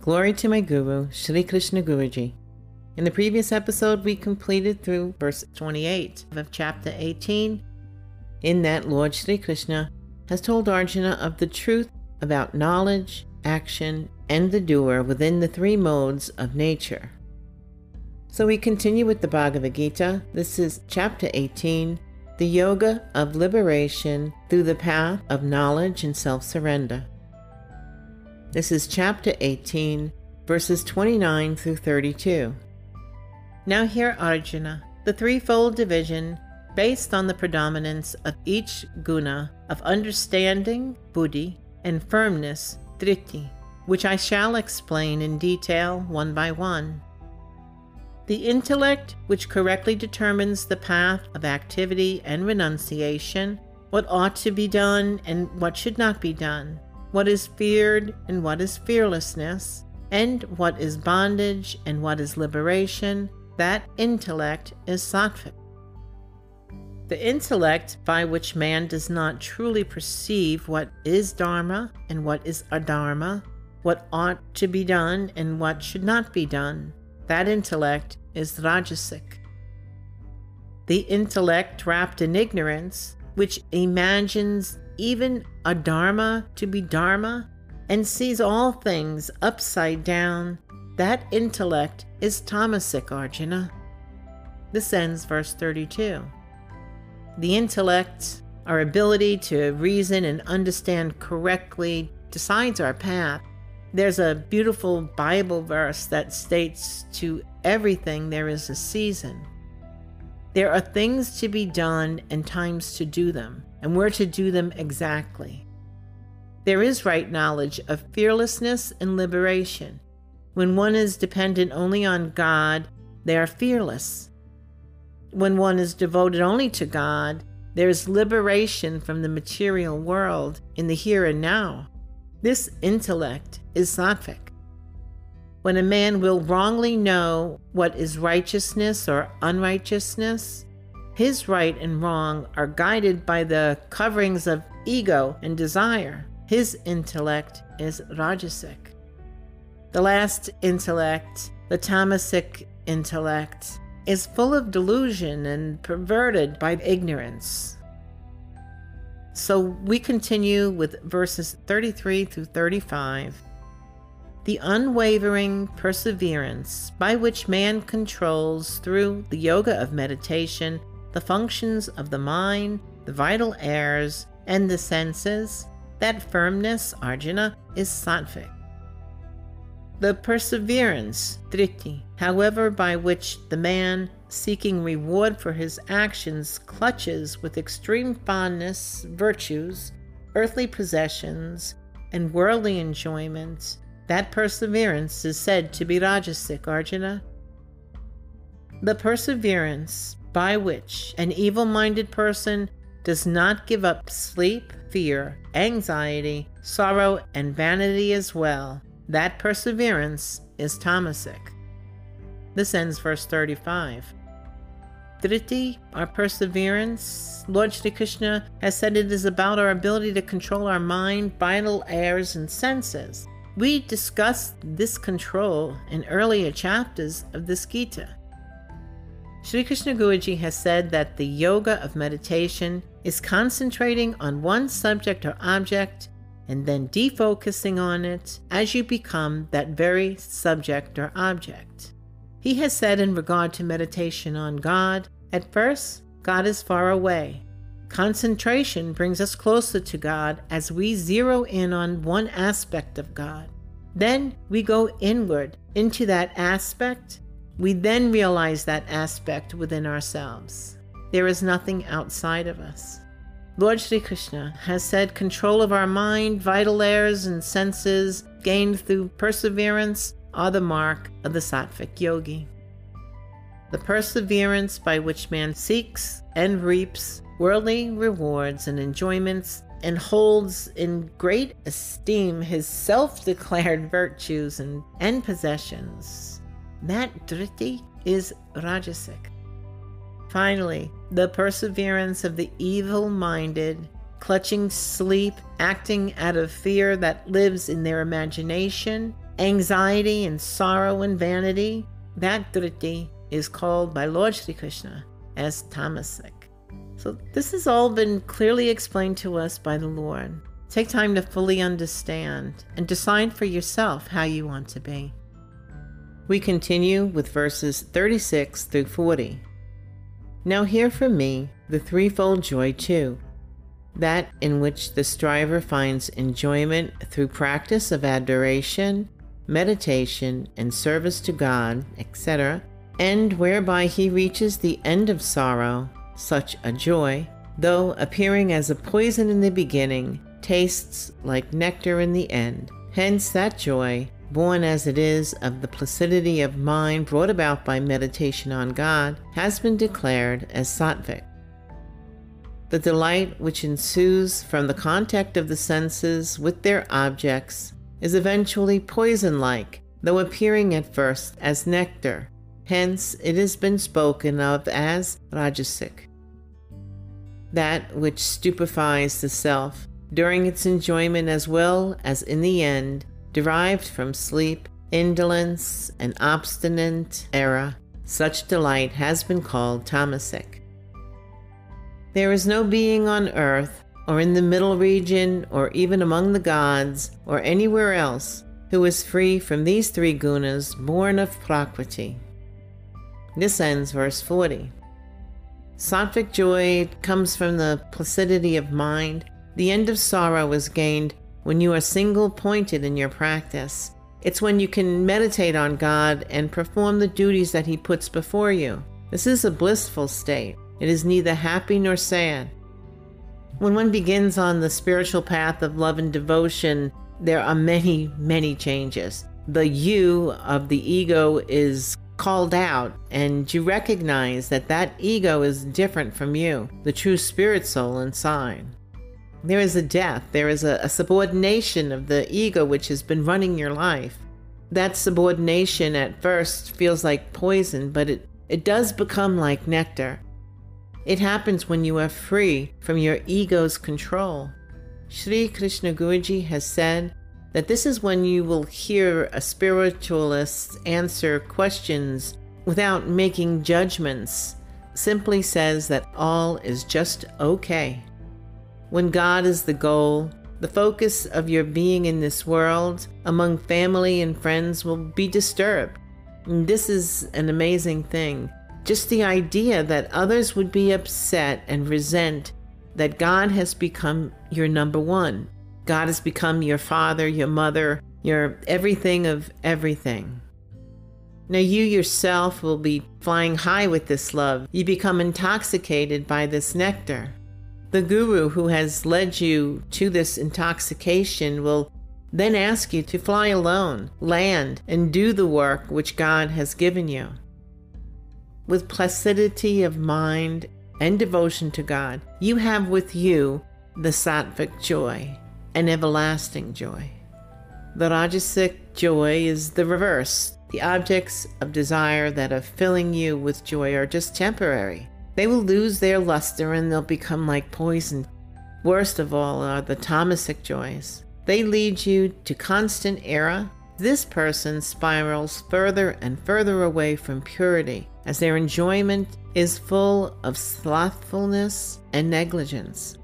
Glory to my Guru, Sri Krishna Guruji. In the previous episode, we completed through verse 28 of chapter 18. In that, Lord Sri Krishna has told Arjuna of the truth about knowledge, action, and the doer within the three modes of nature. So we continue with the Bhagavad Gita. This is chapter 18 The Yoga of Liberation through the Path of Knowledge and Self Surrender. This is chapter 18, verses 29 through 32. Now, hear Arjuna, the threefold division based on the predominance of each guna of understanding, buddhi, and firmness, driti, which I shall explain in detail one by one. The intellect, which correctly determines the path of activity and renunciation, what ought to be done and what should not be done, what is feared and what is fearlessness, and what is bondage and what is liberation, that intellect is sattvic. The intellect by which man does not truly perceive what is dharma and what is adharma, what ought to be done and what should not be done, that intellect is Rajasic. The intellect wrapped in ignorance, which imagines even adharma to be dharma and sees all things upside down, that intellect is tamasic, Arjuna. This ends verse 32. The intellect, our ability to reason and understand correctly, decides our path. There's a beautiful Bible verse that states to everything there is a season. There are things to be done and times to do them, and we're to do them exactly. There is right knowledge of fearlessness and liberation. When one is dependent only on God, they are fearless. When one is devoted only to God, there is liberation from the material world in the here and now. This intellect is sattvic. When a man will wrongly know what is righteousness or unrighteousness, his right and wrong are guided by the coverings of ego and desire. His intellect is rajasic. The last intellect, the tamasic intellect, is full of delusion and perverted by ignorance. So we continue with verses 33 through 35 the unwavering perseverance by which man controls through the yoga of meditation the functions of the mind, the vital airs, and the senses, that firmness, Arjuna, is sattvic. The perseverance, driti, however, by which the man, seeking reward for his actions, clutches with extreme fondness virtues, earthly possessions, and worldly enjoyments, that perseverance is said to be Rajasic, Arjuna. The perseverance by which an evil minded person does not give up sleep, fear, anxiety, sorrow, and vanity as well, that perseverance is tamasic. This ends verse 35. Driti, our perseverance, Lord Sri Krishna has said it is about our ability to control our mind, vital airs, and senses. We discussed this control in earlier chapters of this Gita. Sri Krishna Guruji has said that the yoga of meditation is concentrating on one subject or object and then defocusing on it as you become that very subject or object. He has said in regard to meditation on God, at first, God is far away. Concentration brings us closer to God as we zero in on one aspect of God. Then we go inward into that aspect. We then realize that aspect within ourselves. There is nothing outside of us. Lord Sri Krishna has said control of our mind, vital airs, and senses gained through perseverance are the mark of the sattvic yogi. The perseverance by which man seeks and reaps worldly rewards and enjoyments, and holds in great esteem his self declared virtues and, and possessions. That driti is rajasic. Finally, the perseverance of the evil minded clutching sleep, acting out of fear that lives in their imagination, anxiety and sorrow and vanity, that driti is called by Lord Sri Krishna as tamasic. So, this has all been clearly explained to us by the Lord. Take time to fully understand and decide for yourself how you want to be. We continue with verses 36 through 40. Now, hear from me the threefold joy too that in which the striver finds enjoyment through practice of adoration, meditation, and service to God, etc., and whereby he reaches the end of sorrow such a joy, though appearing as a poison in the beginning, tastes like nectar in the end. Hence, that joy, born as it is of the placidity of mind brought about by meditation on God, has been declared as sattvic. The delight which ensues from the contact of the senses with their objects is eventually poison like, though appearing at first as nectar. Hence, it has been spoken of as rajasic that which stupefies the self during its enjoyment as well as in the end, derived from sleep, indolence, and obstinate error, such delight has been called tamasic. There is no being on earth, or in the middle region, or even among the gods, or anywhere else, who is free from these three gunas born of Prakriti. This ends verse 40. Sattvic joy comes from the placidity of mind. The end of sorrow is gained when you are single pointed in your practice. It's when you can meditate on God and perform the duties that He puts before you. This is a blissful state. It is neither happy nor sad. When one begins on the spiritual path of love and devotion, there are many, many changes. The you of the ego is called out and you recognize that that ego is different from you, the true spirit soul inside. There is a death, there is a, a subordination of the ego which has been running your life. That subordination at first feels like poison, but it, it does become like nectar. It happens when you are free from your ego's control. Sri Krishna Guruji has said that this is when you will hear a spiritualist answer questions without making judgments, simply says that all is just okay. When God is the goal, the focus of your being in this world among family and friends will be disturbed. And this is an amazing thing. Just the idea that others would be upset and resent that God has become your number one God has become your father, your mother, your everything of everything. Now, you yourself will be flying high with this love. You become intoxicated by this nectar. The guru who has led you to this intoxication will then ask you to fly alone, land, and do the work which God has given you. With placidity of mind and devotion to God, you have with you the sattvic joy and everlasting joy. The Rajasic joy is the reverse. The objects of desire that are filling you with joy are just temporary. They will lose their luster and they'll become like poison. Worst of all are the tamasic joys. They lead you to constant error. This person spirals further and further away from purity as their enjoyment is full of slothfulness and negligence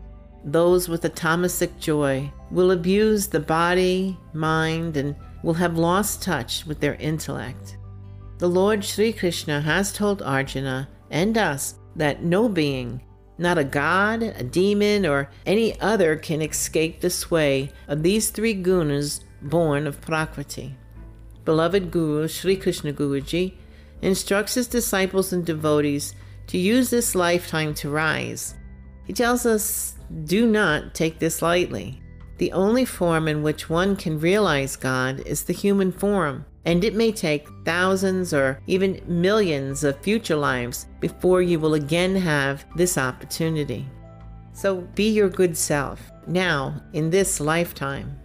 those with a tamasic joy will abuse the body, mind, and will have lost touch with their intellect. The Lord Sri Krishna has told Arjuna and us that no being, not a god, a demon, or any other can escape the sway of these three gunas born of Prakriti. Beloved Guru Sri Krishna Guruji instructs his disciples and devotees to use this lifetime to rise. He tells us do not take this lightly. The only form in which one can realize God is the human form, and it may take thousands or even millions of future lives before you will again have this opportunity. So be your good self now in this lifetime.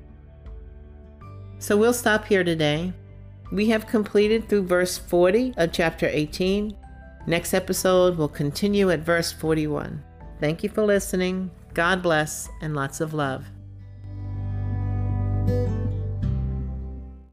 So we'll stop here today. We have completed through verse 40 of chapter 18. Next episode will continue at verse 41. Thank you for listening. God bless and lots of love.